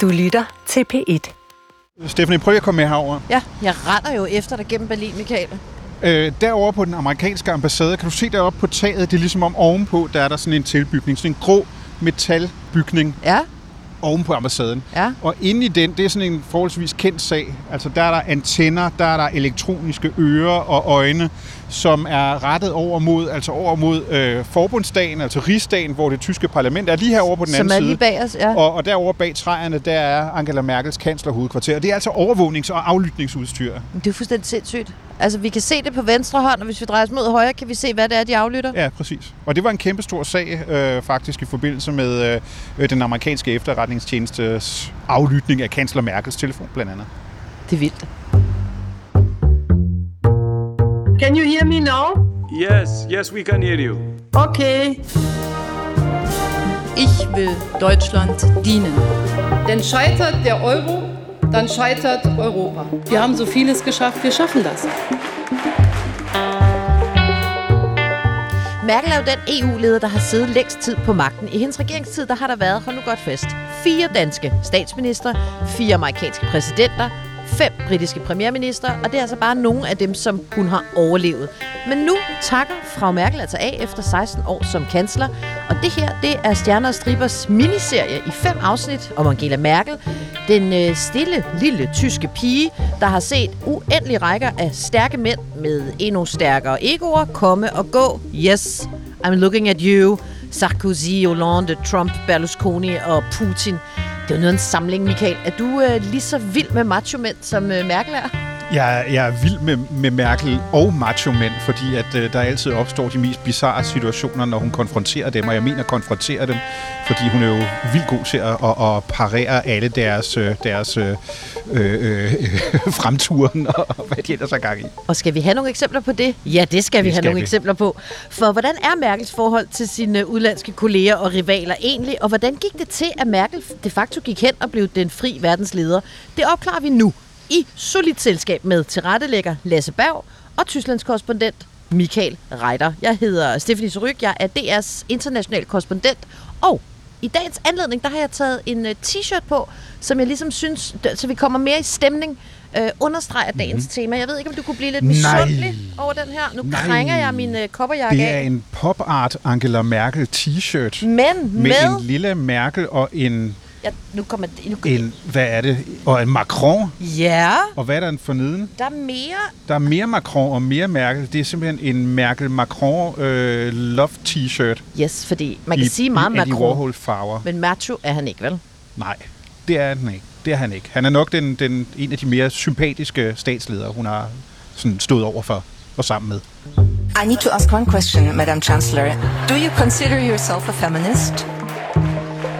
Du lytter til P1. Stephanie, prøv at komme med herover. Ja, jeg render jo efter dig gennem Berlin, Michael. Øh, derovre på den amerikanske ambassade, kan du se deroppe på taget, det er ligesom om ovenpå, der er der sådan en tilbygning, sådan en grå metalbygning Ja, oven på ambassaden. ja. Og inde i den, det er sådan en forholdsvis kendt sag. Altså der er der antenner, der er der elektroniske ører og øjne, som er rettet over mod, altså over mod øh, forbundsdagen, altså rigsdagen, hvor det tyske parlament er lige herovre på den Som anden er side. lige bag os, ja. Og, og derovre bag træerne, der er Angela Merkels kanslerhovedkvarter. Det er altså overvågnings- og aflytningsudstyr. Det er fuldstændig sindssygt. Altså, vi kan se det på venstre hånd, og hvis vi drejer os mod højre, kan vi se, hvad det er, de aflytter. Ja, præcis. Og det var en kæmpe stor sag øh, faktisk i forbindelse med øh, den amerikanske efterretningstjenestes aflytning af kansler Merkels telefon blandt andet. Det er vildt. Can you hear me now? Yes, yes, we can hear you. Okay. Ich will Deutschland dienen. Denn scheitert der Euro, dann scheitert Europa. Wir haben so vieles geschafft, wir schaffen das. Merkel er jo den EU-leder, der har siddet længst tid på magten. I hendes regeringstid, der har der været, hold nu godt fast, fire danske statsminister, fire amerikanske præsidenter, fem britiske premierminister, og det er altså bare nogle af dem, som hun har overlevet. Men nu takker frau Merkel altså af efter 16 år som kansler, og det her, det er Stjerner og Stribers miniserie i fem afsnit om Angela Merkel, den øh, stille, lille tyske pige, der har set uendelige rækker af stærke mænd med endnu stærkere egoer komme og gå. Yes, I'm looking at you. Sarkozy, Hollande, Trump, Berlusconi og Putin. Det er noget af en samling, Michael. Er du øh, lige så vild med macho-mænd, som øh, Merkel er? Jeg, jeg er vild med, med Merkel og macho-mænd, fordi at øh, der altid opstår de mest bizarre situationer, når hun konfronterer dem, og jeg mener konfronterer dem, fordi hun er jo vildt god til at, at, at parere alle deres, øh, deres øh, øh, øh, fremturen og hvad de ellers har gang i. Og skal vi have nogle eksempler på det? Ja, det skal vi Det have skal nogle vi. eksempler på. For hvordan er Merkels forhold til sine udlandske kolleger og rivaler egentlig? Og hvordan gik det til, at Merkel de facto gik hen og blev den fri verdensleder? Det opklarer vi nu i solidt selskab med tilrettelægger Lasse Berg og Tysklands korrespondent Michael Reiter. Jeg hedder Stephanie Suryk, jeg er DR's international korrespondent, og i dagens anledning, der har jeg taget en øh, t-shirt på, som jeg ligesom synes, så vi kommer mere i stemning, øh, understreger dagens tema. Jeg ved ikke, om du kunne blive lidt misundelig over den her. Nu Nej. krænger jeg min øh, kopperjakke Det er af. en pop art Angela Merkel t-shirt Men med, med... en lille Merkel og en, Ja, nu kommer... Nu, en, hvad er det, og en Macron. ja, Og hvad er der forneden? der er mere... Der er mere Macron og mere Merkel. Det er simpelthen en Merkel-Macron øh, love t-shirt. Yes, fordi man kan i, sige meget i Macron, Warhol farver. men macho er han ikke, vel? Nej, det er han ikke. Det er han ikke. Han er nok den, den, en af de mere sympatiske statsledere, hun har sådan stået over for og sammen med. I need to ask one question, Madam Chancellor. Do you consider yourself a feminist?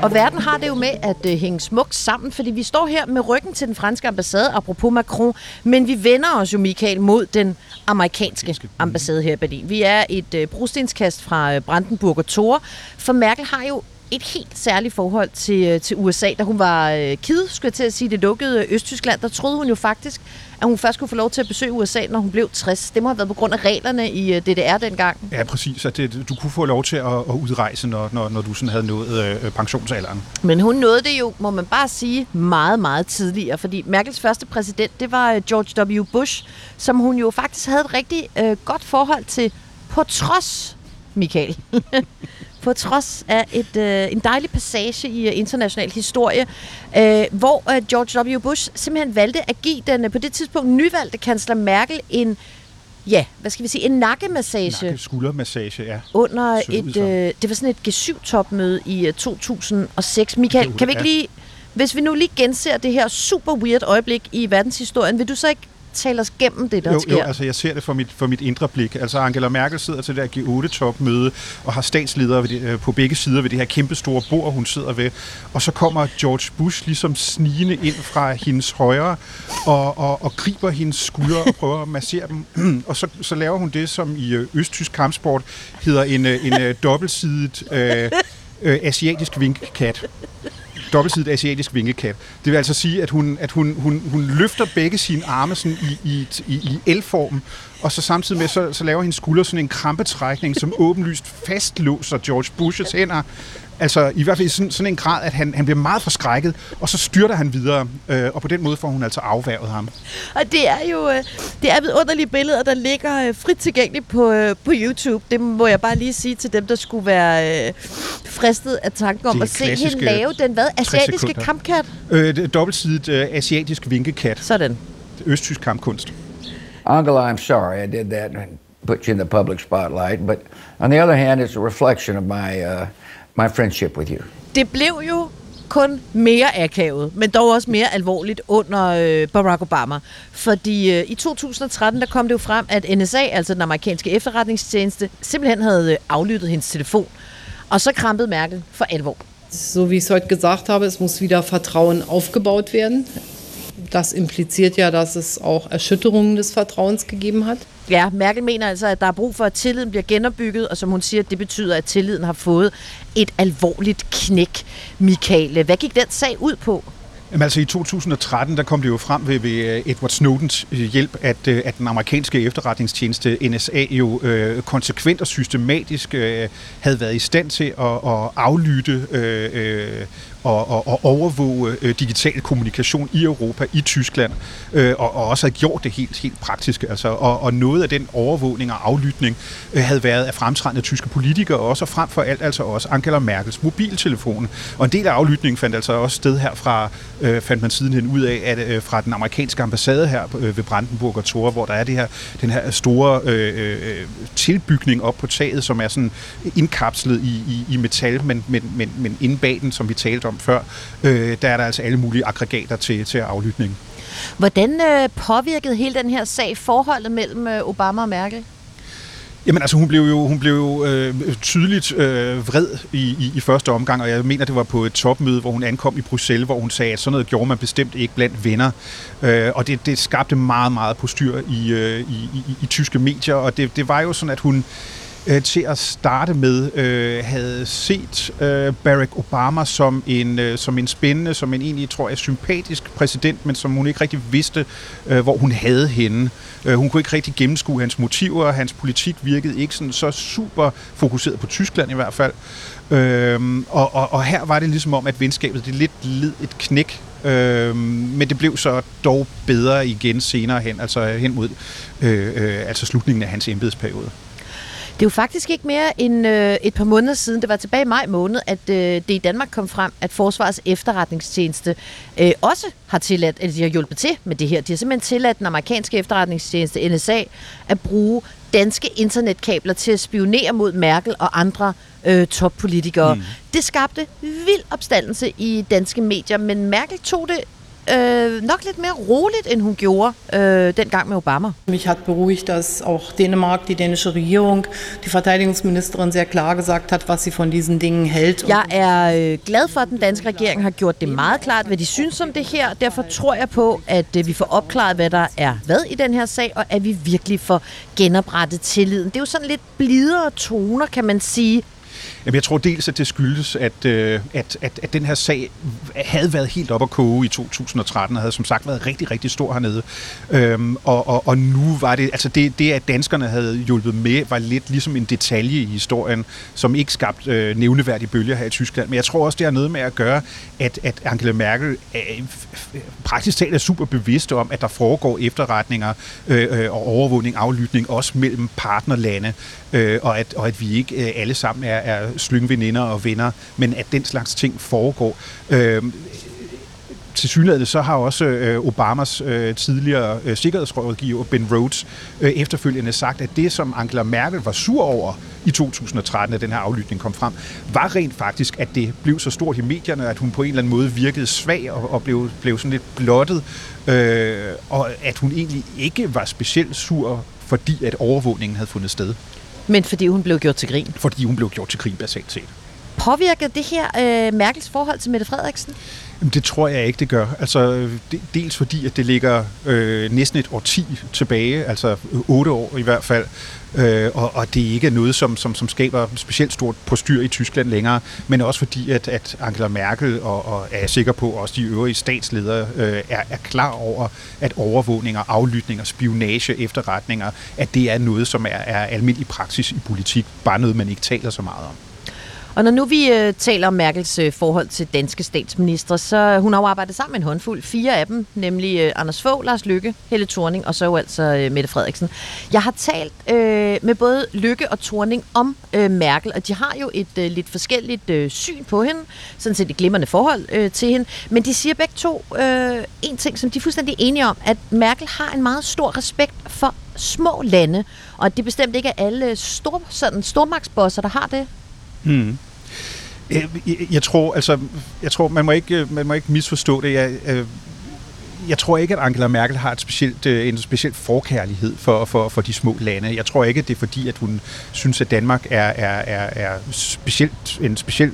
Og verden har det jo med at øh, hænge smukt sammen, fordi vi står her med ryggen til den franske ambassade, apropos Macron, men vi vender os jo, Michael, mod den amerikanske ambassade her i Berlin. Vi er et øh, brostenskast fra øh, Brandenburg og Tor, for Merkel har jo et helt særligt forhold til, øh, til USA. Da hun var øh, kid, skulle jeg til at sige, det lukkede øh, Østtyskland, der troede hun jo faktisk, at hun først kunne få lov til at besøge USA, når hun blev 60. Det må have været på grund af reglerne i DDR dengang. Ja, præcis. At det, du kunne få lov til at, at udrejse, når, når, når du sådan havde nået øh, pensionsalderen. Men hun nåede det jo, må man bare sige, meget, meget tidligere. Fordi Merkels første præsident, det var George W. Bush, som hun jo faktisk havde et rigtig øh, godt forhold til, på trods, Michael, på trods af et, øh, en dejlig passage i øh, international historie, øh, hvor øh, George W. Bush simpelthen valgte at give den øh, på det tidspunkt nyvalgte kansler Merkel en, ja, hvad skal vi sige, en nakkemassage Nakke, skuldermassage, ja. under et, øh, det var sådan et G7-topmøde i øh, 2006. Michael, kan vi ikke lige, hvis vi nu lige genser det her super weird øjeblik i verdenshistorien, vil du så ikke tale os gennem det, der Jo, sker? jo, altså jeg ser det for mit, for mit indre blik. Altså Angela Merkel sidder til det der G8-topmøde og har statsledere ved det, øh, på begge sider ved det her kæmpe store bord, hun sidder ved. Og så kommer George Bush ligesom snigende ind fra hendes højre og, og, og griber hendes skuldre og prøver at massere dem. og så, så laver hun det, som i øh, østtysk kampsport hedder en, øh, en dobbeltsidet øh, øh, asiatisk vinkelkat dobbeltsidet asiatisk vinkelkat. Det vil altså sige, at hun, at hun, hun, hun løfter begge sine arme sådan i, i, i, i L-form, og så samtidig med, så, så laver hendes skulder sådan en krampetrækning, som åbenlyst fastlåser George Bushes hænder. Altså i hvert fald i sådan, sådan en grad, at han, han bliver meget forskrækket, og så styrter han videre, øh, og på den måde får hun altså afværget ham. Og det er jo øh, det er vidunderlige billeder, der ligger øh, frit tilgængeligt på, øh, på YouTube. Det må jeg bare lige sige til dem, der skulle være øh, fristet af tanken om at se hende lave den hvad? 60 Asiatiske kampkat? Øh, det dobbeltsidigt øh, asiatisk vinkekat, Sådan. østtysk kampkunst. Angela, I'm sorry I did that and put you in the public spotlight, but on the other hand, it's a reflection of my uh, my friendship with you. Det blev jo kun mere akavet, men dog også mere alvorligt under øh, Barack Obama. Fordi øh, i 2013, der kom det jo frem, at NSA, altså den amerikanske efterretningstjeneste, simpelthen havde øh, aflyttet hendes telefon. Og så krampede Merkel for alvor. So wie ich es heute gesagt habe, es muss wieder Vertrauen aufgebaut werden. Das impliziert ja, dass es auch Erschütterungen des Vertrauens gegeben hat. Ja, Merkel mener altså, at der er brug for, at tilliden bliver genopbygget, og som hun siger, det betyder, at tilliden har fået et alvorligt knæk. Michael, hvad gik den sag ud på? Jamen altså i 2013, der kom det jo frem ved, ved øh, Edward Snowdens øh, hjælp, at, øh, at den amerikanske efterretningstjeneste NSA jo øh, konsekvent og systematisk øh, havde været i stand til at, at aflytte øh, øh, og, og, og overvåge øh, digital kommunikation i Europa, i Tyskland, øh, og, og også havde gjort det helt, helt praktisk. Altså, og, og noget af den overvågning og aflytning øh, havde været af fremtrædende tyske politikere også, og frem for alt altså også Angela Merkels mobiltelefon. Og en del af aflytningen fandt altså også sted herfra, øh, fandt man sidenhen ud af, at øh, fra den amerikanske ambassade her øh, ved Brandenburg og Tor, hvor der er det her, den her store øh, øh, tilbygning op på taget, som er sådan indkapslet i, i, i metal, men, men, men, men inde bag den, som vi talte om før, øh, der er der altså alle mulige aggregater til, til aflytning. Hvordan øh, påvirkede hele den her sag forholdet mellem øh, Obama og Merkel? Jamen altså, hun blev jo, hun blev jo øh, tydeligt øh, vred i, i, i første omgang, og jeg mener, det var på et topmøde, hvor hun ankom i Bruxelles, hvor hun sagde, at sådan noget gjorde man bestemt ikke blandt venner. Øh, og det, det skabte meget, meget postyr i, øh, i, i, i tyske medier, og det, det var jo sådan, at hun øh, til at starte med øh, havde set øh, Barack Obama som en, øh, som en spændende, som en egentlig, tror jeg, sympatisk præsident, men som hun ikke rigtig vidste, øh, hvor hun havde hende. Øh, hun kunne ikke rigtig gennemskue hans motiver, hans politik virkede ikke sådan så super fokuseret på Tyskland i hvert fald. Øhm, og, og, og her var det ligesom om, at venskabet det lidt led et knæk Øhm, men det blev så dog bedre igen senere hen, altså hen mod øh, øh, altså slutningen af hans embedsperiode. Det er jo faktisk ikke mere end øh, et par måneder siden, det var tilbage i maj måned, at øh, det i Danmark kom frem, at Forsvarets efterretningstjeneste øh, også har tilladt, eller de har hjulpet til med det her. De har simpelthen tilladt den amerikanske efterretningstjeneste NSA at bruge danske internetkabler til at spionere mod Merkel og andre øh, toppolitikere. Mm. Det skabte vild opstandelse i danske medier, men Merkel tog det øh, nok lidt mere roligt, end hun gjorde øh, dengang med Obama. Mich hat beruhigt, dass auch Dänemark, die dänische Regierung, die Verteidigungsministerin sehr klar gesagt hat, was sie von diesen Dingen hält. Jeg er øh, glad for, at den danske regering har gjort det meget klart, hvad de synes om det her. Derfor tror jeg på, at øh, vi får opklaret, hvad der er hvad i den her sag, og at vi virkelig får genoprettet tilliden. Det er jo sådan lidt blidere toner, kan man sige. Jamen, jeg tror dels, at det skyldes, at, øh, at, at, at den her sag havde været helt op at koge i 2013, og havde som sagt været rigtig, rigtig stor hernede. Øhm, og, og, og nu var det, altså det, det, at danskerne havde hjulpet med, var lidt ligesom en detalje i historien, som ikke skabte øh, nævneværdige bølger her i Tyskland. Men jeg tror også, det har noget med at gøre, at, at Angela Merkel er, praktisk talt er super bevidst om, at der foregår efterretninger øh, øh, og overvågning, aflytning, også mellem partnerlande, øh, og, at, og at vi ikke øh, alle sammen er, er slyngveninder og venner, men at den slags ting foregår. Øh, til synligheden så har også øh, Obamas øh, tidligere øh, sikkerhedsrådgiver Ben Rhodes øh, efterfølgende sagt, at det, som Angela Merkel var sur over i 2013, at den her aflytning kom frem, var rent faktisk, at det blev så stort i medierne, at hun på en eller anden måde virkede svag og, og blev, blev sådan lidt blottet, øh, og at hun egentlig ikke var specielt sur, fordi at overvågningen havde fundet sted. Men fordi hun blev gjort til grin. Fordi hun blev gjort til grin basalt set. Påvirker det her øh, Merkels forhold til Mette Frederiksen? Jamen, det tror jeg ikke, det gør. Altså, dels fordi, at det ligger øh, næsten et årti tilbage, altså øh, otte år i hvert fald, øh, og, og det ikke er noget, som, som, som skaber specielt stort postyr i Tyskland længere, men også fordi, at, at Angela Merkel og, og er jeg sikker på, også de øvrige statsledere øh, er, er klar over, at overvågninger, aflytninger, spionage, efterretninger, at det er noget, som er, er almindelig praksis i politik, bare noget, man ikke taler så meget om. Og når nu vi øh, taler om Merkels øh, forhold til danske statsministre, så øh, hun har jo arbejdet sammen med en håndfuld. Fire af dem, nemlig øh, Anders Fogh, Lars Lykke, Helle Thorning og så jo altså øh, Mette Frederiksen. Jeg har talt øh, med både Lykke og Thorning om øh, Merkel, og de har jo et øh, lidt forskelligt øh, syn på hende. Sådan set et glimrende forhold øh, til hende. Men de siger begge to øh, en ting, som de er fuldstændig enige om, at Merkel har en meget stor respekt for små lande, og det bestemt ikke er alle stor, sådan, stormagtsbosser, der har det. Mm. Øh, jeg, jeg, tror, altså, jeg tror, man må ikke, øh, man må ikke misforstå det. Jeg, jeg, jeg tror ikke, at Angela Merkel har et specielt, en speciel forkærlighed for, for, for de små lande. Jeg tror ikke, at det er fordi, at hun synes, at Danmark er, er, er, er specielt, en speciel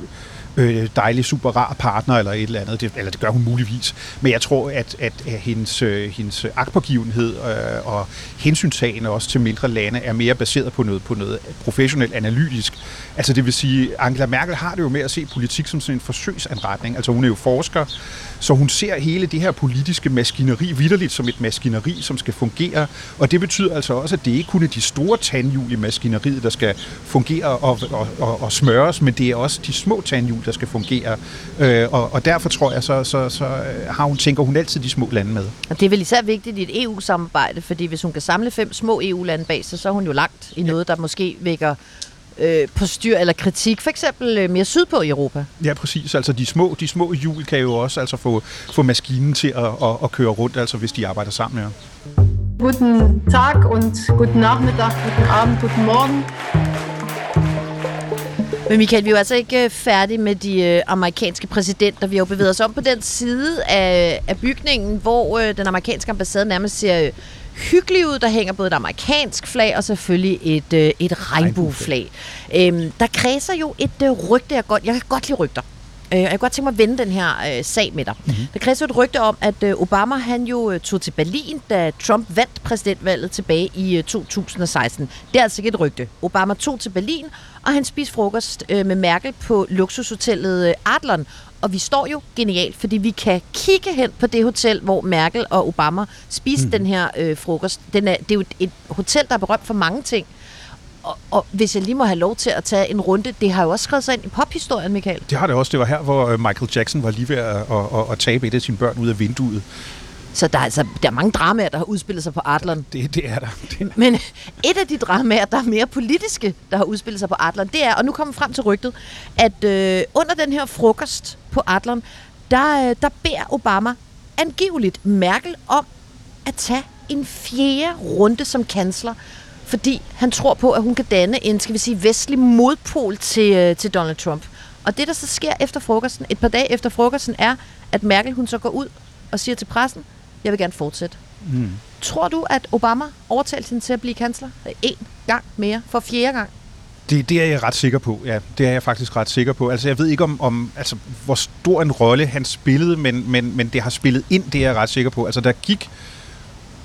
øh, dejlig, super rar partner eller et eller andet. Det, eller det gør hun muligvis. Men jeg tror, at, at, at hendes, øh, hendes agtpågivenhed øh, og hensynssagen også til mindre lande er mere baseret på noget, på noget professionelt analytisk. Altså det vil sige, Angela Merkel har det jo med at se politik som sådan en forsøgsanretning. Altså hun er jo forsker, så hun ser hele det her politiske maskineri vidderligt som et maskineri, som skal fungere. Og det betyder altså også, at det ikke kun er de store tandhjul i maskineriet, der skal fungere og, og, og, og smøres, men det er også de små tandhjul, der skal fungere. Øh, og, og derfor tror jeg, så, så, så har hun, tænker hun altid de små lande med. Og det er vel især vigtigt i et EU-samarbejde, fordi hvis hun kan samle fem små EU-lande bag sig, så er hun jo langt i noget, der måske vækker øh, på styr eller kritik, for eksempel øh, mere sydpå i Europa. Ja, præcis. Altså de små, de små hjul kan jo også altså få, få maskinen til at, at, at køre rundt, altså hvis de arbejder sammen. Ja. Guten Tag und guten Nachmittag, guten Abend, guten Morgen. Men Michael, vi er jo altså ikke øh, færdige med de øh, amerikanske præsidenter. Vi har jo bevæget os om på den side af, af bygningen, hvor øh, den amerikanske ambassade nærmest ser øh, hyggelig ud. Der hænger både et amerikansk flag og selvfølgelig et, øh, et regnbueflag. Øhm, der kredser jo et øh, rygte, jeg godt, jeg kan godt lide rygter. Øh, jeg kunne godt tænke mig at vende den her øh, sag med dig. Mm-hmm. Der kredser et rygte om, at øh, Obama han jo øh, tog til Berlin, da Trump vandt præsidentvalget tilbage i øh, 2016. Det er altså ikke et rygte. Obama tog til Berlin, og han spiste frokost øh, med Merkel på luksushotellet øh, Adlon. Og vi står jo genialt, fordi vi kan kigge hen på det hotel, hvor Merkel og Obama spiste mm. den her øh, frokost. Den er, det er jo et, et hotel, der er berømt for mange ting. Og, og hvis jeg lige må have lov til at tage en runde, det har jo også skrevet sig ind i pophistorien, Michael. Det har det også. Det var her, hvor øh, Michael Jackson var lige ved at, at, at, at tabe et af sine børn ud af vinduet. Så der er, altså, der er mange dramaer, der har udspillet sig på Adlon. Det, det er der. Det er. Men et af de dramaer, der er mere politiske, der har udspillet sig på Adlon, det er, og nu kommer frem til rygtet, at øh, under den her frokost på Adlon, der, øh, der beder Obama angiveligt Merkel om at tage en fjerde runde som kansler, fordi han tror på, at hun kan danne en, skal vi sige, vestlig modpol til, øh, til Donald Trump. Og det, der så sker efter frokosten, et par dage efter frokosten, er, at Merkel hun så går ud og siger til pressen, jeg vil gerne fortsætte. Mm. Tror du, at Obama overtalte hende til at blive kansler en gang mere, for fjerde gang? Det, det er jeg ret sikker på, ja. Det er jeg faktisk ret sikker på. Altså, jeg ved ikke om, om altså, hvor stor en rolle han spillede, men, men, men det har spillet ind, det er jeg ret sikker på. Altså, der gik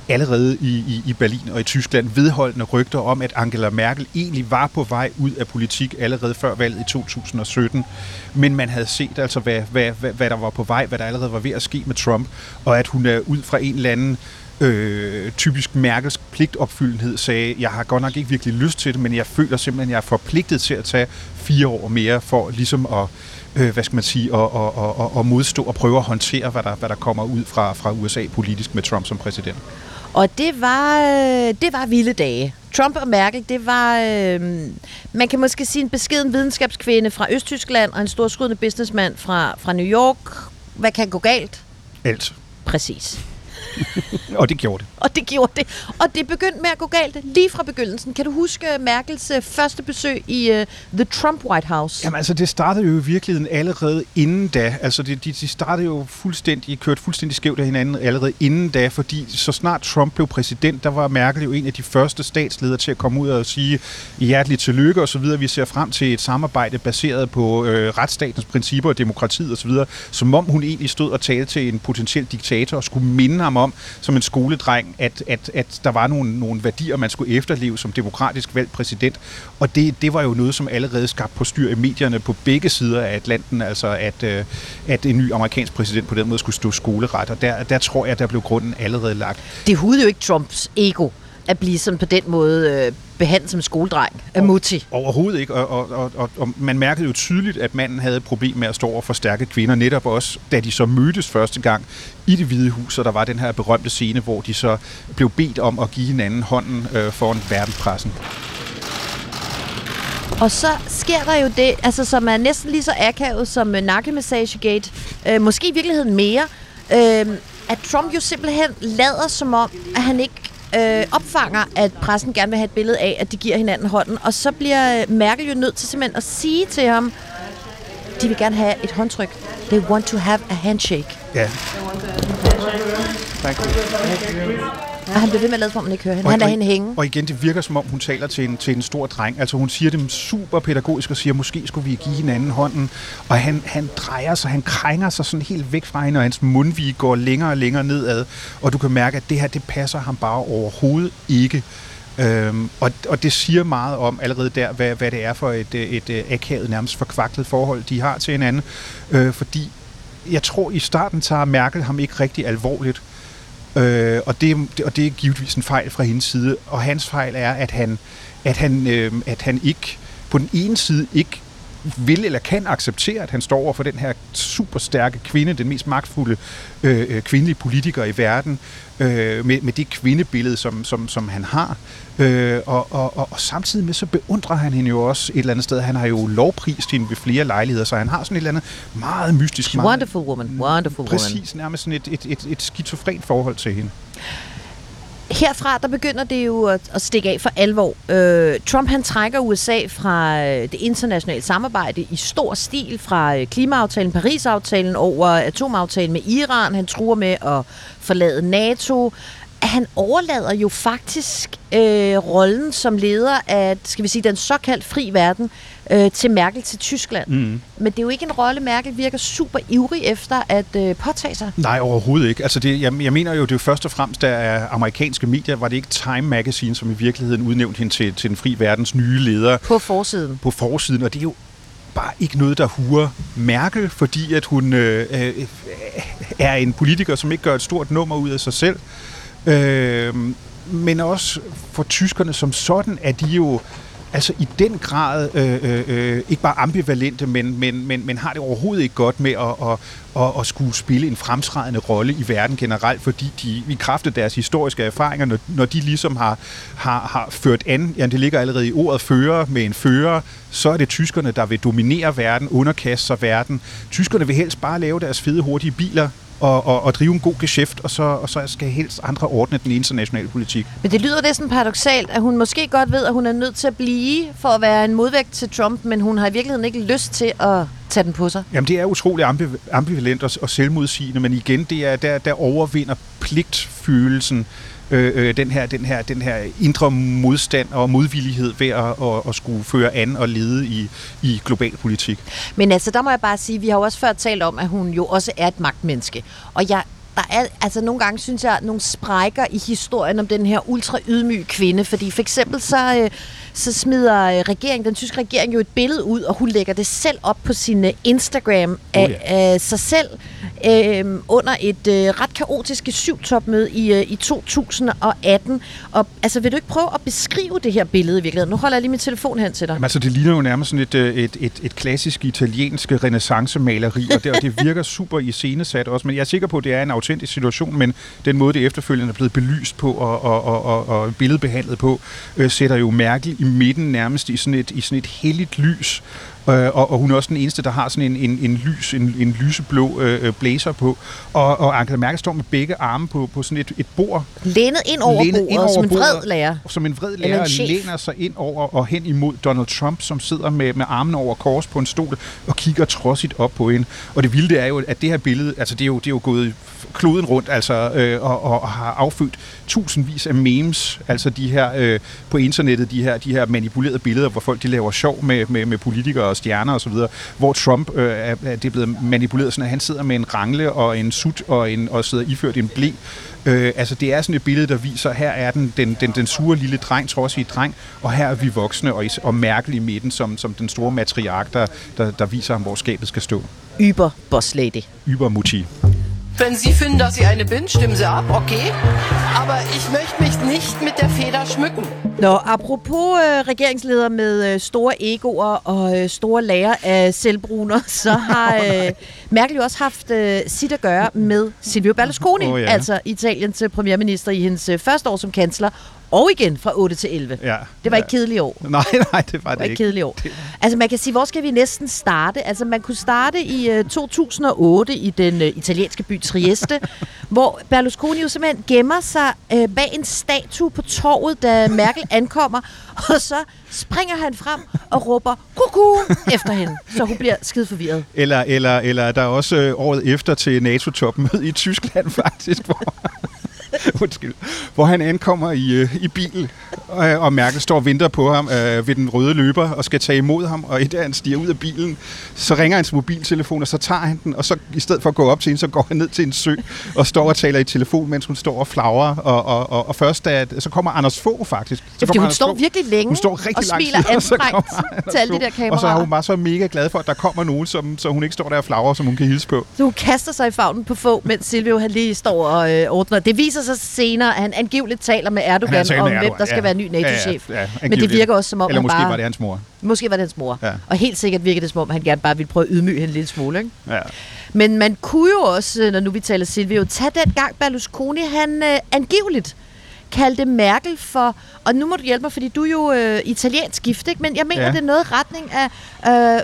allerede i, i, i Berlin og i Tyskland vedholdende rygter om, at Angela Merkel egentlig var på vej ud af politik allerede før valget i 2017. Men man havde set altså, hvad, hvad, hvad, hvad der var på vej, hvad der allerede var ved at ske med Trump, og at hun er ud fra en eller anden øh, typisk Merkels pligtopfyldenhed sagde, jeg har godt nok ikke virkelig lyst til det, men jeg føler simpelthen, at jeg er forpligtet til at tage fire år mere for ligesom at øh, hvad skal man sige, at, at, at, at modstå og prøve at håndtere, hvad der, hvad der kommer ud fra, fra USA politisk med Trump som præsident. Og det var, øh, det var vilde dage. Trump og Merkel, det var, øh, man kan måske sige en beskeden videnskabskvinde fra Østtyskland og en storskrydende businessmand fra, fra New York. Hvad kan gå galt? Alt. Præcis. og det gjorde det. Og det gjorde det. Og det begyndte med at gå galt lige fra begyndelsen. Kan du huske Merkels uh, første besøg i uh, The Trump White House? Jamen altså, det startede jo i virkeligheden allerede inden da. Altså, de, de, de startede jo fuldstændig, kørte fuldstændig skævt af hinanden allerede inden da, fordi så snart Trump blev præsident, der var Merkel jo en af de første statsledere til at komme ud og sige hjerteligt tillykke og så videre. Vi ser frem til et samarbejde baseret på øh, retsstatens principper og demokratiet og så videre, som om hun egentlig stod og talte til en potentiel diktator og skulle minde ham om, som en skoledreng, at, at, at der var nogle, nogle værdier, man skulle efterleve som demokratisk valgt præsident. Og det, det var jo noget, som allerede skabte på styr i medierne på begge sider af Atlanten, altså at, øh, at en ny amerikansk præsident på den måde skulle stå skoleret. Og der, der tror jeg, der blev grunden allerede lagt. Det hudede jo ikke Trumps ego at blive sådan på den måde øh, behandlet som skoledreng af Mutti. Overhovedet ikke, og, og, og, og, og man mærkede jo tydeligt, at manden havde et problem med at stå over for stærke kvinder, netop også, da de så mødtes første gang i det hvide hus, og der var den her berømte scene, hvor de så blev bedt om at give hinanden hånden øh, foran verdenspressen. Og så sker der jo det, altså, som er næsten lige så akavet som øh, nakkemassagegate, øh, måske i virkeligheden mere, øh, at Trump jo simpelthen lader som om, at han ikke øh, opfanger, at pressen gerne vil have et billede af, at de giver hinanden hånden. Og så bliver øh, Merkel jo nødt til simpelthen at sige til ham, de vil gerne have et håndtryk. They want to have a handshake. Ja. Og han bliver ved med at lade, som om han ikke hører hende. Han lader hende hænge. Og igen, det virker som om, hun taler til en, til en stor dreng. Altså hun siger dem super pædagogisk og siger, måske skulle vi give hinanden hånden. Og han, han drejer sig, han krænger sig sådan helt væk fra hende, og hans mundvige går længere og længere nedad. Og du kan mærke, at det her, det passer ham bare overhovedet ikke. Øhm, og, og det siger meget om allerede der, hvad, hvad det er for et, et, et akavet, nærmest forkvaklet forhold, de har til hinanden. Øh, fordi jeg tror, i starten tager Merkel ham ikke rigtig alvorligt. Øh, og, det, og det er givetvis en fejl fra hendes side. Og hans fejl er, at han, at han, øh, at han ikke på den ene side ikke vil eller kan acceptere, at han står over for den her super stærke kvinde, den mest magtfulde øh, øh, kvindelige politiker i verden, øh, med, med det kvindebillede, som, som, som han har. Øh, og, og, og, og samtidig med, så beundrer han hende jo også et eller andet sted. Han har jo lovprist hende ved flere lejligheder, så han har sådan et eller andet meget mystisk... She's meget, wonderful woman, wonderful woman. Præcis, nærmest sådan et, et, et, et skizofrent forhold til hende herfra, der begynder det jo at, at stikke af for alvor. Øh, Trump han trækker USA fra øh, det internationale samarbejde i stor stil, fra øh, klimaaftalen, Paris-aftalen over atomaftalen med Iran. Han truer med at forlade NATO. Han overlader jo faktisk øh, rollen som leder af, skal vi sige, den såkaldt fri verden øh, til Merkel til Tyskland. Mm. Men det er jo ikke en rolle, Merkel virker super ivrig efter at øh, påtage sig. Nej, overhovedet ikke. Altså det, jeg, jeg mener jo, det er jo først og fremmest, der er amerikanske medier, var det ikke Time Magazine, som i virkeligheden udnævnte hende til, til den fri verdens nye leder På forsiden. på forsiden, og det er jo bare ikke noget, der huer Merkel, fordi at hun øh, øh, er en politiker, som ikke gør et stort nummer ud af sig selv. Øh, men også for tyskerne som sådan, er de jo altså i den grad øh, øh, øh, ikke bare ambivalente, men, men, men, men har det overhovedet ikke godt med at, at, at, at skulle spille en fremtrædende rolle i verden generelt, fordi de i kraft af deres historiske erfaringer, når, når de ligesom har, har, har ført an, ja, det ligger allerede i ordet fører med en fører, så er det tyskerne, der vil dominere verden, underkaste sig verden. Tyskerne vil helst bare lave deres fede, hurtige biler, og, og, og drive en god geschæft, og så, og så skal helst andre ordne den internationale politik. Men det lyder næsten paradoxalt, at hun måske godt ved, at hun er nødt til at blive for at være en modvægt til Trump, men hun har i virkeligheden ikke lyst til at tage den på sig. Jamen, det er utrolig ambiv- ambivalent og, og selvmodsigende, men igen, det er, der, der overvinder pligtfølelsen øh, øh, den, her, den, her, den her indre modstand og modvillighed ved at, at, at skulle føre an og lede i, i global politik. Men altså, der må jeg bare sige, vi har jo også før talt om, at hun jo også er et magtmenneske. Og jeg, der er altså nogle gange, synes jeg, nogle sprækker i historien om den her ultra ydmyge kvinde. Fordi for eksempel så, øh, så smider øh, regeringen, den tyske regering jo et billede ud, og hun lægger det selv op på sin øh, Instagram af, Oh ja. af sig selv øh, under et øh, ret kaotisk syvtopmøde i, øh, i 2018. Og altså, vil du ikke prøve at beskrive det her billede i virkeligheden? Nu holder jeg lige min telefon hen til dig. Jamen, altså, det ligner jo nærmest sådan et, øh, et, et, et klassisk italiensk renaissance-maleri, og det, og det virker super iscenesat også, men jeg er sikker på, at det er en autentisk situation, men den måde, det efterfølgende er blevet belyst på og, og, og, og, og billedbehandlet på, øh, sætter jo Merkel i midten nærmest i sådan et, i sådan et helligt lys, Øh, og, og hun er også den eneste, der har sådan en, en, en, lys, en, en lyseblå øh, blazer på. Og, og Angela Merkel står med begge arme på, på sådan et, et bord. Lænet ind over Lænet bordet, ind over som en vred lærer. Som en vred lærer en læner sig ind over og hen imod Donald Trump, som sidder med, med armene over kors på en stol og kigger trodsigt op på hende. Og det vilde er jo, at det her billede, altså det er jo, det er jo gået kloden rundt altså, øh, og, og, og har affødt tusindvis af memes, altså de her øh, på internettet, de her, de her manipulerede billeder, hvor folk de laver sjov med, med, med politikere og stjerner osv., hvor Trump øh, er, det er blevet manipuleret sådan, at han sidder med en rangle og en sut og, en, og sidder iført en blæ. Øh, altså det er sådan et billede, der viser, her er den, den, den, den sure lille dreng, trodsige dreng, og her er vi voksne og, og Merkel i midten som, som den store matriark, der, der, der viser ham, hvor skabet skal stå. Yber boss lady. Ybermutti. Wenn Sie finden, dass ich eine bin, stimmen Sie ab, okay. Aber ich möchte mich nicht mit der Feder schmücken. Nå, apropos øh, regeringsleder med øh, store egoer og øh, store lager af selvbruner, så har øh, Merkel jo også haft øh, sit at gøre med Silvio Berlusconi, Åh, ja. altså Italiens øh, premierminister i hendes øh, første år som kansler, og igen fra 8 til 11. Ja. Det var ikke kedeligt år. Nej, nej, det var Det var det ikke ikke. kedeligt år. Altså man kan sige, hvor skal vi næsten starte? Altså man kunne starte i øh, 2008 i den øh, italienske by Trieste, hvor Berlusconi jo simpelthen gemmer sig øh, bag en statue på torvet, da Merkel ankommer, og så springer han frem og råber kuku efter hende, så hun bliver skide forvirret. Eller, eller, eller der er også øh, året efter til NATO-topmødet i Tyskland faktisk, hvor, undskyld, hvor han ankommer i, øh, i bil, og, og Merkel står og venter på ham øh, ved den røde løber og skal tage imod ham, og da han stiger ud af bilen, så ringer hans mobiltelefon, og så tager han den, og så i stedet for at gå op til hende, så går han ned til en sø og står og taler i telefon, mens hun står og flagrer, og, og, og, og først da, så kommer Anders Fogh faktisk. Så Ja, fordi hun Anders står Fogh. virkelig længe hun står rigtig og smiler anstrengt til alle de der Fogh. Og så er kameraer. hun bare så mega glad for, at der kommer nogen, som, så hun ikke står der og flagrer, som hun kan hilse på. Så hun kaster sig i favnen på få, mens Silvio han lige står og øh, ordner. Det viser sig senere, at han angiveligt taler med Han Erdogan taler om, med hvem Erdogan, der skal ja. være ny NATO-chef. Ja, ja, ja, Men det virker også som om, Eller han måske bare... var det hans mor. Måske var det hans mor. Ja. Og helt sikkert virker det som om, han gerne bare ville prøve at ydmyge hende en lille smule. Ikke? Ja. Men man kunne jo også, når nu vi taler Silvio, tage den gang Berlusconi, han øh, angiveligt kaldte Merkel for, og nu må du hjælpe mig, fordi du er jo øh, italiensk gift, ikke? men jeg mener, Ja. det er noget retning af,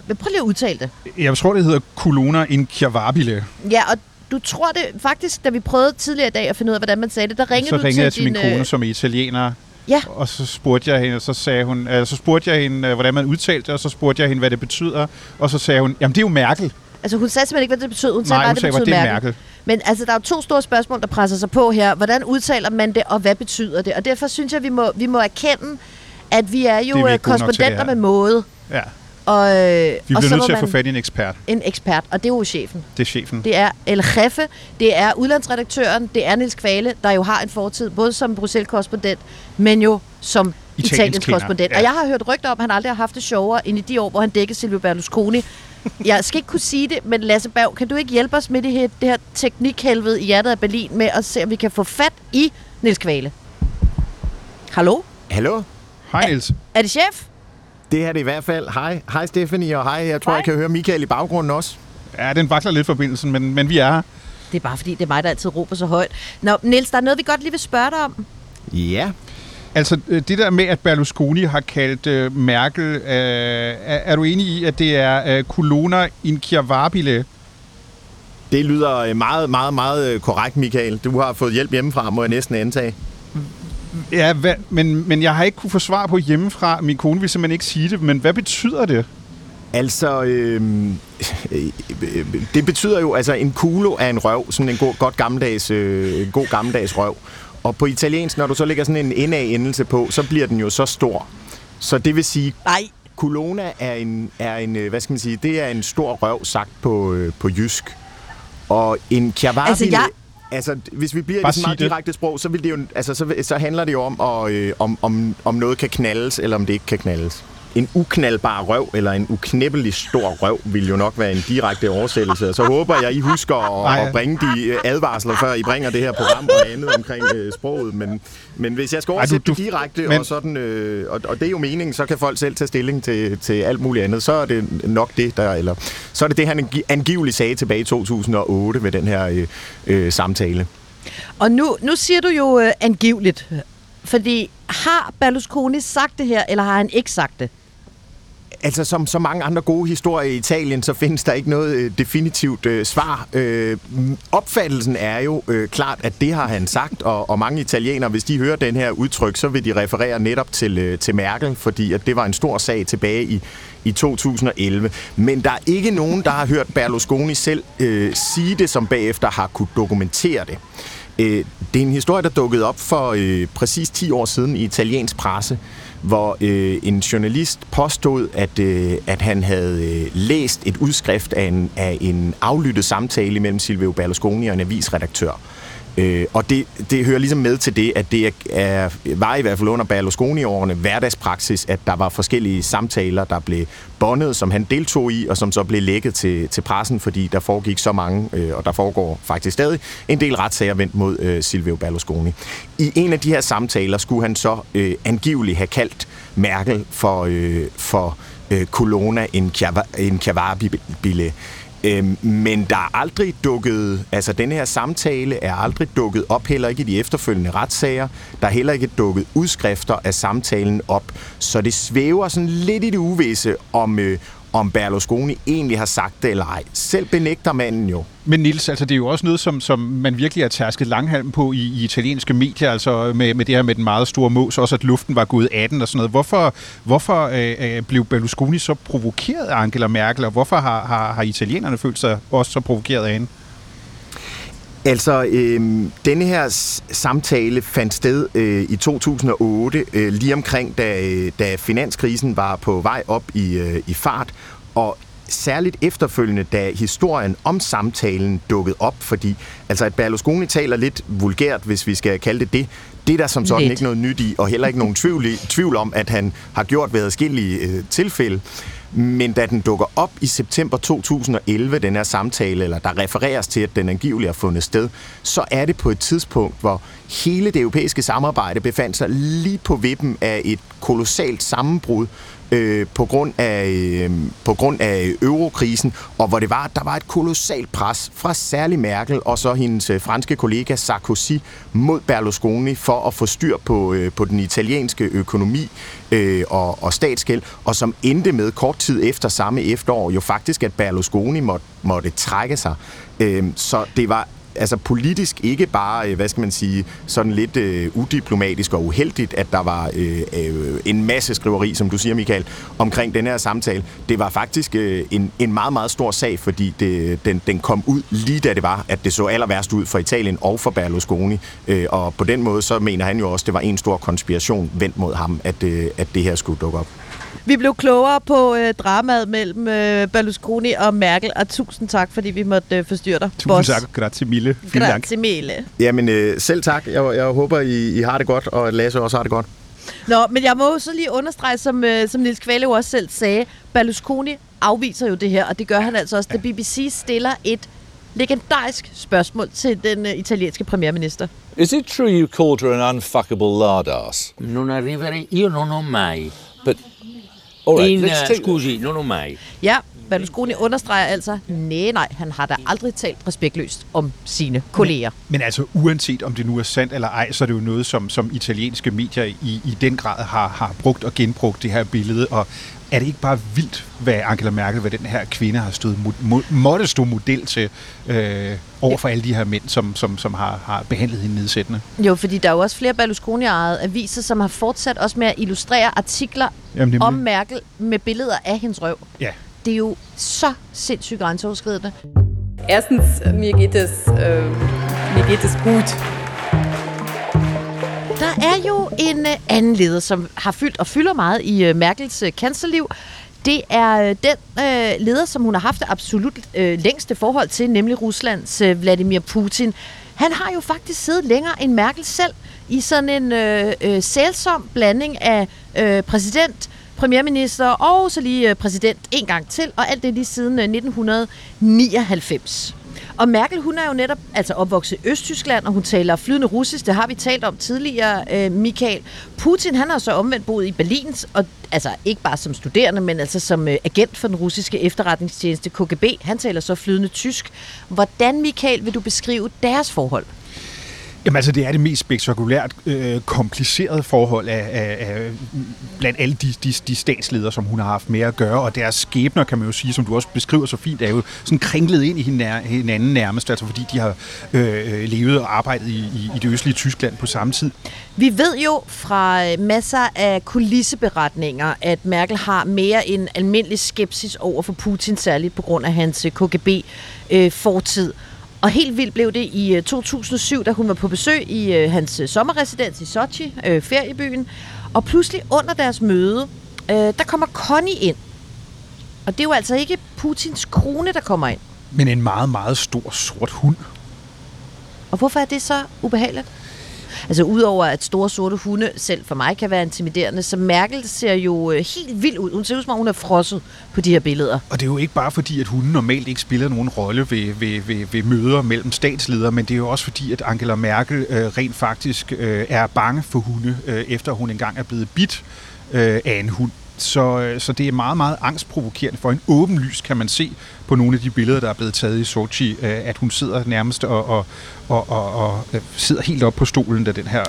øh, prøv lige at udtale det. Jeg tror, det hedder Colonna Inchiavabile. Ja, og du tror det faktisk, da vi prøvede tidligere i dag at finde ud af, hvordan man sagde det, der ringede Så du ringede jeg til til min din... kone, som er italiener, Ja, og så spurgte jeg hende, og så sagde hun, øh, så spurgte jeg hende, øh, hvordan man udtalte det, og så spurgte jeg hende, hvad det betyder, og så sagde hun, jamen det er jo Merkel. altså hun sagde simpelthen ikke, hvad det betød. Hun sagde Nej, bare, hun det sagde, betød det er Merkel. Merkel. Men altså, der er jo to store spørgsmål, der presser sig på her. Hvordan udtaler man det, og hvad betyder det? Og derfor synes jeg, vi må, vi må erkende, at vi er Det er jo vi øh, til det korrespondenter med måde. Ja, Og, øh, vi og bliver så nødt til at få fat i en ekspert. en ekspert, og det er jo chefen. Det er chefen. Det er El Jefe, det er udlandsredaktøren, det er Nils Kvale, der jo har en fortid, både som Bruxelles-korrespondent, men jo som Italiensk Italiens korrespondent. ja. Og jeg har hørt rygter om, at han aldrig har haft det sjovere end i de år, hvor han dækkede Silvio Berlusconi. Jeg skal ikke kunne sige det, men Lasse Berg, kan du ikke hjælpe os med det her, det her teknikhelvede i hjertet af Berlin med at se, om vi kan få fat i Nils Kvale? Hallo? Hallo? Hej Niels. Er det chef? Det er det i hvert fald. Hej, hej Stephanie, og hej, jeg tror, Hej. jeg kan høre Michael i baggrunden også. Ja, den vakler lidt forbindelsen, men, men vi er her. Det er bare fordi, det er mig, der altid råber så højt. Nå, Niels, der er noget, vi godt lige vil spørge dig om. Ja, Altså, øh, det der med, at Berlusconi har kaldt øh, Merkel, øh, er, er du enig i, at det er øh, Colonna Inchiavabile? det lyder øh, meget, meget, meget øh, korrekt, Michael. Du har fået hjælp hjemmefra, må jeg næsten antage. Ja, hvad, men, men jeg har ikke kunne få svar på hjemmefra. Min kone vil simpelthen ikke sige det, men hvad betyder det? Altså, øh, øh, det betyder jo, altså en kulo er en røv, sådan en god, godt gammeldags, øh, en god gammeldags røv. Og på italiensk, når du så lægger sådan en NA-endelse på, så bliver den jo så stor. Så det vil sige, Nej, Colonna er en, er en, øh, hvad skal man sige, det er en stor røv sagt på, øh, på jysk. Og en chiavabile, Altså, jeg- altså hvis vi bliver i det meget det. direkte sprog, så, vil det jo, altså, så, så handler det jo om, at, øh, om, om, om noget kan knaldes, eller om det ikke kan knaldes. En uknaldbar røv, eller en uknæppelig stor røv, vil jo nok være en direkte oversættelse. Og så håber jeg, I husker Ej. at, at bringe de øh, advarsler, før I bringer det her program og andet omkring øh, sproget. Men, men hvis jeg skal oversætte du- det direkte, men- og, sådan, øh, og, og det er jo meningen, så kan folk selv tage stilling til, til alt muligt andet. Så er det nok det, der... Eller, så er det det, han angi- angiveligt sagde tilbage i 2008 ved den her øh, øh, samtale. Og nu, nu siger du jo øh, angiveligt, fordi har Berlusconi sagt det her, eller har han ikke sagt det? Altså, som så mange andre gode historier i Italien, så findes der ikke noget øh, definitivt øh, svar. Øh, opfattelsen er jo øh, klart, at det har han sagt, og, og mange italienere, hvis de hører den her udtryk, så vil de referere netop til, øh, til Merkel, fordi at det var en stor sag tilbage i, i 2011. Men der er ikke nogen, der har hørt Berlusconi selv øh, sige det, som bagefter har kunne dokumentere det. Øh, det er en historie, der dukkede op for øh, præcis 10 år siden i italiensk presse, hvor øh, en journalist påstod, at, øh, at han havde øh, læst et udskrift af en, af en aflyttet samtale mellem Silvio Berlusconi og en avisredaktør. Øh, og det, det hører ligesom med til det, at det er, var i hvert fald under Berlusconi-årene hverdagspraksis, at der var forskellige samtaler, der blev bondet, som han deltog i, og som så blev lækket til, til pressen, fordi der foregik så mange, øh, og der foregår faktisk stadig en del retssager vendt mod øh, Silvio Berlusconi. I en af de her samtaler skulle han så øh, angiveligt have kaldt Merkel for, øh, for øh, Colonna en, en Chiavari-bille. Men der er aldrig dukket, altså den her samtale er aldrig dukket op, heller ikke i de efterfølgende retssager. Der er heller ikke dukket udskrifter af samtalen op. Så det svæver sådan lidt i det uvisse, om, øh, om Berlusconi egentlig har sagt det eller ej. Selv benægter manden jo. Men Nils, altså det er jo også noget, som, som man virkelig har tærsket langhalm på i, i italienske medier, altså med, med det her med den meget store mås, også at luften var gået af den og sådan noget. Hvorfor, hvorfor øh, øh blev Berlusconi så provokeret af Angela Merkel, og hvorfor har, har, har italienerne følt sig også så provokeret af hende? Altså, øh, denne her samtale fandt sted øh, i 2008, øh, lige omkring da, da finanskrisen var på vej op i, øh, i fart, og særligt efterfølgende, da historien om samtalen dukkede op, fordi altså at Berlusconi taler lidt vulgært, hvis vi skal kalde det det, det er der som sådan lidt. ikke noget nyt i, og heller ikke nogen tvivl, i, tvivl om, at han har gjort ved adskillige øh, tilfælde. Men da den dukker op i september 2011, den her samtale, eller der refereres til, at den angiveligt har fundet sted, så er det på et tidspunkt, hvor hele det europæiske samarbejde befandt sig lige på vippen af et kolossalt sammenbrud, øh, på, grund af, øh, på grund af eurokrisen, og hvor det var, der var et kolossalt pres fra særlig Merkel og så hendes øh, franske kollega Sarkozy mod Berlusconi for at få styr på, øh, på den italienske økonomi øh, og, og statsgæld, og som endte med kort tid efter samme efterår jo faktisk, at Berlusconi måtte, måtte trække sig. Øh, så det var altså politisk ikke bare, øh, hvad skal man sige, sådan lidt øh, udiplomatisk og uheldigt, at der var øh, øh, en masse skriveri, som du siger, Michael, omkring den her samtale. Det var faktisk øh, en, en meget, meget stor sag, fordi det, den, den kom ud lige da det var, at det så aller værst ud for Italien og for Berlusconi. Øh, og på den måde, så mener han jo også, at det var en stor konspiration vendt mod ham, at, øh, at det her skulle dukke op. Vi blev klogere på øh, dramaet mellem øh, Berlusconi og Merkel, og tusind tak, fordi vi måtte øh, forstyrre dig. Tusind boss. tak, grazie mille. Grazie mille. Jamen øh, selv tak. Jeg, jeg håber, I, I har det godt, og at Lasse også har det godt. Nå, men jeg må så lige understrege, som, øh, som Nils Kvæle også selv sagde, Berlusconi afviser jo det her, og det gør han altså også, da BBC stiller et legendarisk spørgsmål til den uh, italienske premierminister. Is it true you called her an unfuckable lardass? Non arriverei, io non ho mai. But Alright, in, uh, scusi, non ho mai. Ja, Berlusconi understreger altså, nej, nej, han har da aldrig talt respektløst om sine kolleger. Men, men altså, uanset om det nu er sandt eller ej, så er det jo noget, som, som italienske medier i, i den grad har, har brugt og genbrugt det her billede, og, er det ikke bare vildt, hvad Angela Merkel, hvad den her kvinde har stået, må, måtte stå model til øh, over for alle de her mænd, som, som, som har, har behandlet hende nedsættende? Jo, fordi der er jo også flere Berlusconi-ejede aviser, som har fortsat også med at illustrere artikler Jamen, om Merkel med billeder af hendes røv. Ja. Det er jo så sindssygt grænseoverskridende. Erstens, mir geht es, äh, mir geht es gut. Der er jo en uh, anden leder, som har fyldt og fylder meget i uh, Merkels kanslerliv. Det er uh, den uh, leder, som hun har haft det absolut uh, længste forhold til, nemlig Ruslands uh, Vladimir Putin. Han har jo faktisk siddet længere end Merkel selv i sådan en uh, uh, sælsom blanding af uh, præsident, premierminister og så lige øh, præsident en gang til, og alt det lige siden øh, 1999. Og Merkel, hun er jo netop altså opvokset i Østtyskland, og hun taler flydende russisk. Det har vi talt om tidligere, øh, Michael. Putin, han har så omvendt boet i Berlin, og altså ikke bare som studerende, men altså som øh, agent for den russiske efterretningstjeneste KGB. Han taler så flydende tysk. Hvordan, Michael, vil du beskrive deres forhold? Jamen altså, det er det mest spektakulært øh, komplicerede forhold af, af, af blandt alle de, de, de statsledere, som hun har haft med at gøre, og deres skæbner, kan man jo sige, som du også beskriver så fint, er jo sådan kringlet ind i hinanden nærmest, altså fordi de har øh, øh, levet og arbejdet i, i, i det østlige Tyskland på samme tid. Vi ved jo fra øh, masser af kulisseberetninger, at Merkel har mere en almindelig skepsis over for Putin, særligt på grund af hans KGB-fortid. Øh, øh og helt vildt blev det i 2007, øh, da hun var på besøg i øh, hans øh, sommerresidens i Sochi, øh, feriebyen. Og pludselig under deres møde, øh, der kommer Connie ind. Og det er jo altså ikke Putins kone, der kommer ind. Men en meget, meget stor sort hund. Og hvorfor er det så ubehageligt? Altså udover at store sorte hunde selv for mig kan være intimiderende, så Merkel ser jo øh, helt vild ud. Hun ser ud som om hun er frosset på de her billeder. Og det er jo ikke bare fordi, at hunden normalt ikke spiller nogen rolle ved, ved, ved, ved møder mellem statsledere, men det er jo også fordi, at Angela Merkel øh, rent faktisk øh, er bange for hunde, øh, efter hun engang er blevet bidt øh, af en hund. Så, øh, så det er meget, meget angstprovokerende. For en åben lys kan man se på nogle af de billeder, der er blevet taget i Sochi, øh, at hun sidder nærmest og, og, og, og, og øh, sidder helt op på stolen, da den her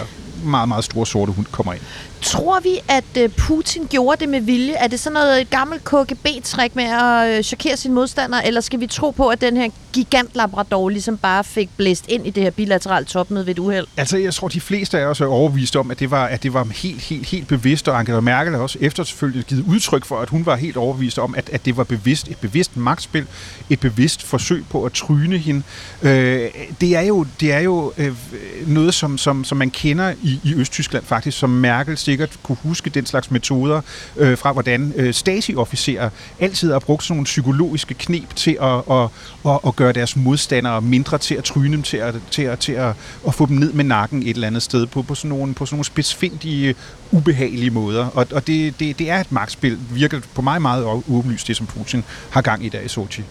meget, meget store sorte hund kommer ind. Tror vi, at øh, Putin gjorde det med vilje? Er det sådan noget øh, et gammelt KGB-træk med at øh, chokere sine modstandere, eller skal vi tro på, at den her gigant labrador ligesom bare fik blæst ind i det her bilaterale topmøde ved et uheld? Altså, jeg tror, de fleste af os er overbevist om, at det var, at det var helt, helt, helt bevidst, og Angela Merkel har også efterfølgende givet udtryk for, at hun var helt overbevist om, at, at det var bevidst, et bevidst magtspil, et bevidst forsøg på at tryne hende. Øh, det er jo, det er jo øh, noget, som, som, som man kender i, i Østtyskland faktisk, som Merkel sikkert kunne huske den slags metoder øh, fra, hvordan øh, Stasi-officerer altid har brugt sådan nogle psykologiske knep til at, at, at, at gøre deres modstandere mindre til at tryne dem, til at, til at, til at, at få dem ned med nakken et eller andet sted på, på, sådan, nogle, på sådan nogle spidsfindige, ubehagelige måder. Og, og det, det, det er et magtspil, virker på mig meget åbenlyst, det som Putin har gang i dag i Sochi.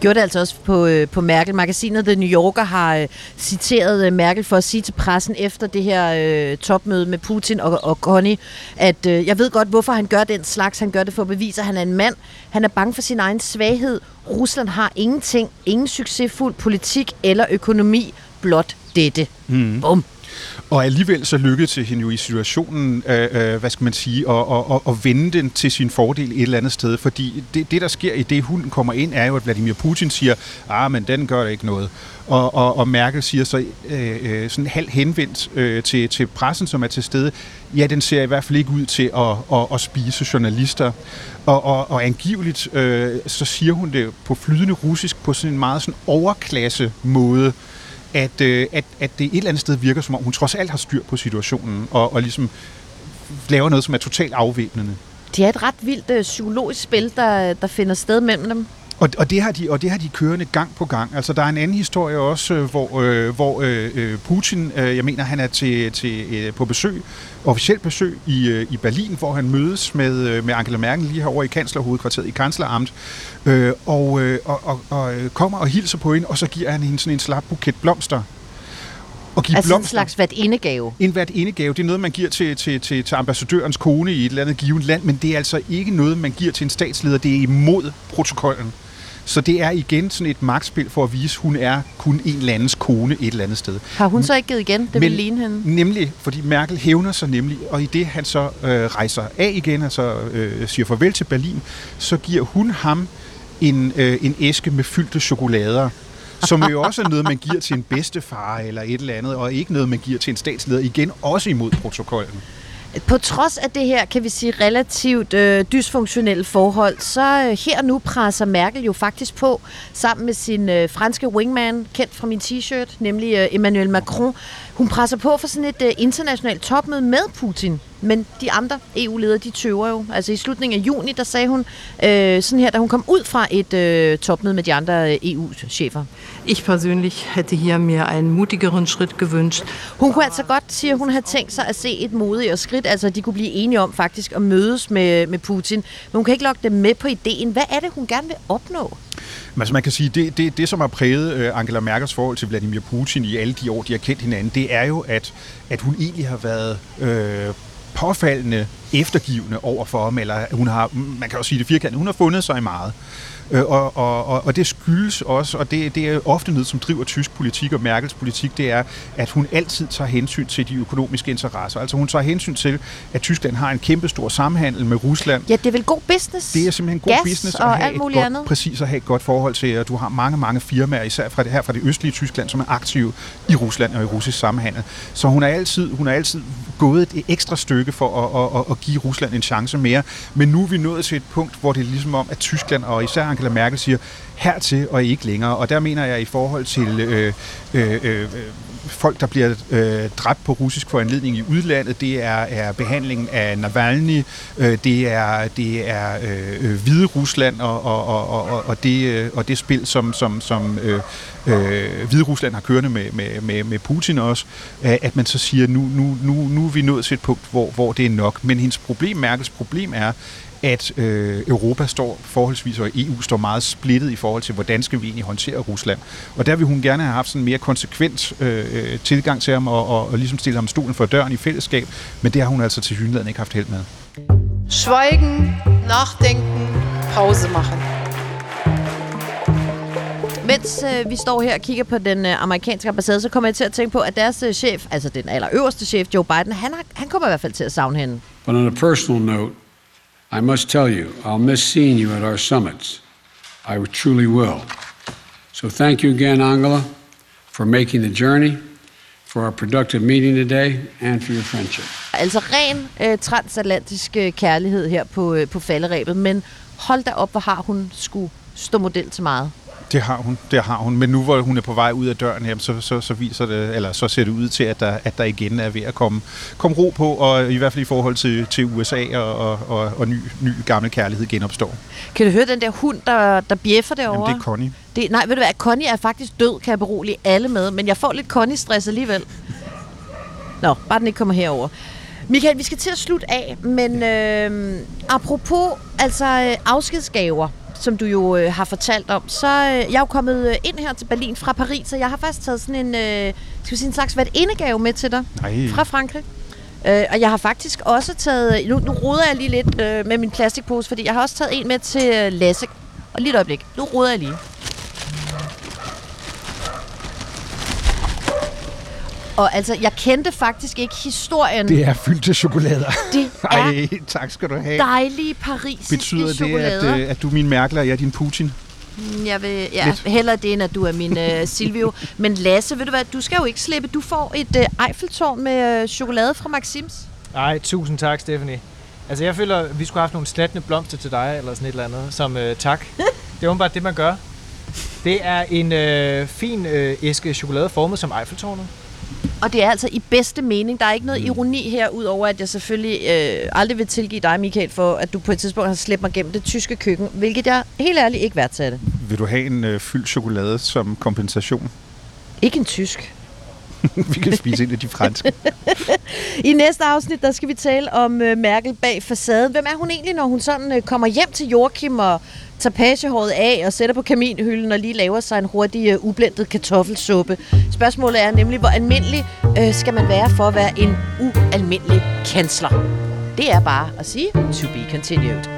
Gjorde det altså også på, øh, på Merkel. Magasinet The New Yorker har øh, citeret øh, Merkel for at sige til pressen efter det her øh, topmøde med Putin og, og Connie, at øh, jeg ved godt, hvorfor han gør den slags. Han gør det for at bevise, at han er en mand. Han er bange for sin egen svaghed. Rusland har ingenting, ingen succesfuld politik eller økonomi, blot dette. Mm. Bum. Og alligevel så lykkedes det hende jo i situationen, øh, øh, hvad skal man sige, at, at, at, at vende den til sin fordel et eller andet sted. Fordi det, det, der sker i det, hunden kommer ind, er jo, at Vladimir Putin siger, ah, men den gør ikke noget. Og, og, og Merkel siger så øh, øh, sådan halv henvendt øh, til, til pressen, som er til stede, ja, den ser i hvert fald ikke ud til at, at, at spise journalister. Og, og, og angiveligt, øh, så siger hun det på flydende russisk på sådan en meget sådan overklasse måde, at, øh, at, at det et eller andet sted virker, som om hun trods alt har styr på situationen, og, og ligesom laver noget, som er totalt afvæbnende. Det er et ret vildt øh, psykologisk spil, der, der finder sted mellem dem. Og, og, det har de, og det har de kørende gang på gang. Altså, der er en anden historie også, øh, hvor, øh, hvor øh, Putin, øh, jeg mener, han er til, til, øh, på besøg, officielt besøg i, øh, i Berlin, hvor han mødes med, øh, med Angela Merkel lige herovre i kanslerhovedkvarteret i Kansleramt, øh, og, øh, og, og, og kommer og hilser på hende, og så giver han hende sådan en slap buket blomster. Og give altså blomster. en slags hvert indegave. En hvert indegave. Det er noget, man giver til, til, til, til ambassadørens kone i et eller andet givet land, men det er altså ikke noget, man giver til en statsleder. Det er imod protokollen. Så det er igen sådan et magtspil for at vise, at hun er kun en eller andens kone et eller andet sted. Har hun så ikke givet igen? Det vil ligne hende. Nemlig, fordi Merkel hævner sig nemlig, og i det han så øh, rejser af igen, altså øh, siger farvel til Berlin, så giver hun ham en, øh, en æske med fyldte chokolader som jo også er noget, man giver til en bedstefar eller et eller andet, og ikke noget, man giver til en statsleder, igen også imod protokollen. På trods af det her, kan vi sige, relativt øh, dysfunktionelle forhold, så øh, her nu presser Merkel jo faktisk på, sammen med sin øh, franske wingman, kendt fra min t-shirt, nemlig øh, Emmanuel Macron. Hun presser på for sådan et øh, internationalt topmøde med Putin. Men de andre EU-ledere, de tøver jo. Altså i slutningen af juni, der sagde hun øh, sådan her, da hun kom ud fra et øh, topmøde med de andre øh, EU-chefer. Ich persönlich hätte hier mir einen mutigeren Schritt gewünscht. Hun kunne altså godt, siger hun, have tænkt sig at se et modigere skridt. Altså de kunne blive enige om faktisk at mødes med, med Putin. Men hun kan ikke lokke dem med på ideen. Hvad er det, hun gerne vil opnå? Altså man kan sige, det, det, det som har præget øh, Angela Merkels forhold til Vladimir Putin i alle de år, de har kendt hinanden, det er jo, at, at hun egentlig har været øh, påfaldende eftergivende over for ham, eller hun har, man kan også sige det firkantet, hun har fundet sig meget. Øh, og, og, og det skyldes også, og det, det er ofte noget, som driver tysk politik og Merkels politik, det er, at hun altid tager hensyn til de økonomiske interesser. Altså hun tager hensyn til, at Tyskland har en kæmpe stor samhandel med Rusland. Ja, det er vel god business. Det er simpelthen god Gas business og at have alt et godt, andet. præcis at have et godt forhold til, at du har mange, mange firmaer, især fra det her fra det østlige Tyskland, som er aktive i Rusland og i russisk samhandel. Så hun er altid, hun er altid gået et ekstra stykke for at, at, at, at give Rusland en chance mere. Men nu er vi nået til et punkt, hvor det er ligesom om, at Tyskland og især Angela Merkel siger, hertil og ikke længere. Og der mener jeg i forhold til øh, øh, øh, folk, der bliver øh, dræbt på russisk foranledning i udlandet, det er, er behandlingen af Navalny, øh, det er, det er øh, øh Hvide Rusland og, og, og, og, og, det, øh, og det spil, som, som, som øh, øh, Hvide Rusland har kørende med, med, med, med Putin også, at man så siger, nu, nu, nu, nu er vi nået til et punkt, hvor, hvor det er nok. Men hendes problem, Merkels problem er, at øh, Europa står forholdsvis, og EU står meget splittet i forhold til, hvordan skal vi egentlig håndtere Rusland. Og der vil hun gerne have haft sådan en mere konsekvent øh, tilgang til ham, og, og, og ligesom stille ham stolen for døren i fællesskab, men det har hun altså til synligheden ikke haft held med. Schweigen, nachdenken, Pause machen. Mens øh, vi står her og kigger på den øh, amerikanske ambassade, så kommer jeg til at tænke på, at deres øh, chef, altså den allerøverste chef, Joe Biden, han, har, han kommer i hvert fald til at savne hende. But on a personal note, i must tell you, I'll miss seeing you at our summits. I truly will. So thank you again, Angela, for making the journey, for our productive meeting today, and for your friendship. Altså ren øh, transatlantisk øh, kærlighed her på, øh, på falderæbet, men hold da op, hvor har hun skulle stå model til meget. Det har hun, det har hun. Men nu hvor hun er på vej ud af døren, jamen, så, så, så, viser det, eller så ser det ud til, at der, at der igen er ved at komme, komme ro på, og i hvert fald i forhold til, til USA og, og, og, og ny, ny gammel kærlighed genopstår. Kan du høre den der hund, der, der bjeffer derovre? Jamen, det er Connie. Det, nej, ved du hvad, Connie er faktisk død, kan jeg berolige alle med, men jeg får lidt Connie-stress alligevel. Nå, bare den ikke kommer herover. Michael, vi skal til at slutte af, men øh, apropos altså øh, afskedsgaver, som du jo øh, har fortalt om, så øh, jeg er jo kommet øh, ind her til Berlin fra Paris, og jeg har faktisk taget sådan en, øh, skal sige, en slags indegave med til dig Ej. fra Frankrig. Øh, og jeg har faktisk også taget, nu, nu roder jeg lige lidt øh, med min plastikpose, fordi jeg har også taget en med til øh, Lasse. Og lige et øjeblik, nu roder jeg lige. Og altså, jeg kendte faktisk ikke historien. Det er fyldt til chokolader. Det er Ej, tak skal du have. dejlige parisiske Betyder det, chokolader. at, øh, at du er min Merkel, og jeg er din Putin? Mm, Jeg vil ja, Lidt. hellere det, end at du er min uh, Silvio. Men Lasse, ved du hvad, du skal jo ikke slippe. Du får et uh, Eiffeltårn med uh, chokolade fra Maxims. Ej, tusind tak, Stephanie. Altså, jeg føler, at vi skulle have haft nogle slatne blomster til dig, eller sådan et eller andet, som øh, tak. Det er åbenbart det, man gør. Det er en øh, fin øh, æske chokolade formet som Eiffeltårnet. Og det er altså i bedste mening. Der er ikke noget ironi her, udover at jeg selvfølgelig øh, aldrig vil tilgive dig, Michael, for at du på et tidspunkt har slæbt mig gennem det tyske køkken, hvilket jeg helt ærligt ikke værdsatte. Vil du have en øh, fyldt chokolade som kompensation? Ikke en tysk. vi kan spise en af de franske. I næste afsnit, der skal vi tale om øh, Merkel bag facaden. Hvem er hun egentlig, når hun sådan øh, kommer hjem til Joachim og tager pagehåret af og sætter på kaminhylden og lige laver sig en hurtig øh, ublendet kartoffelsuppe? Spørgsmålet er nemlig, hvor almindelig øh, skal man være for at være en ualmindelig kansler? Det er bare at sige, to be continued.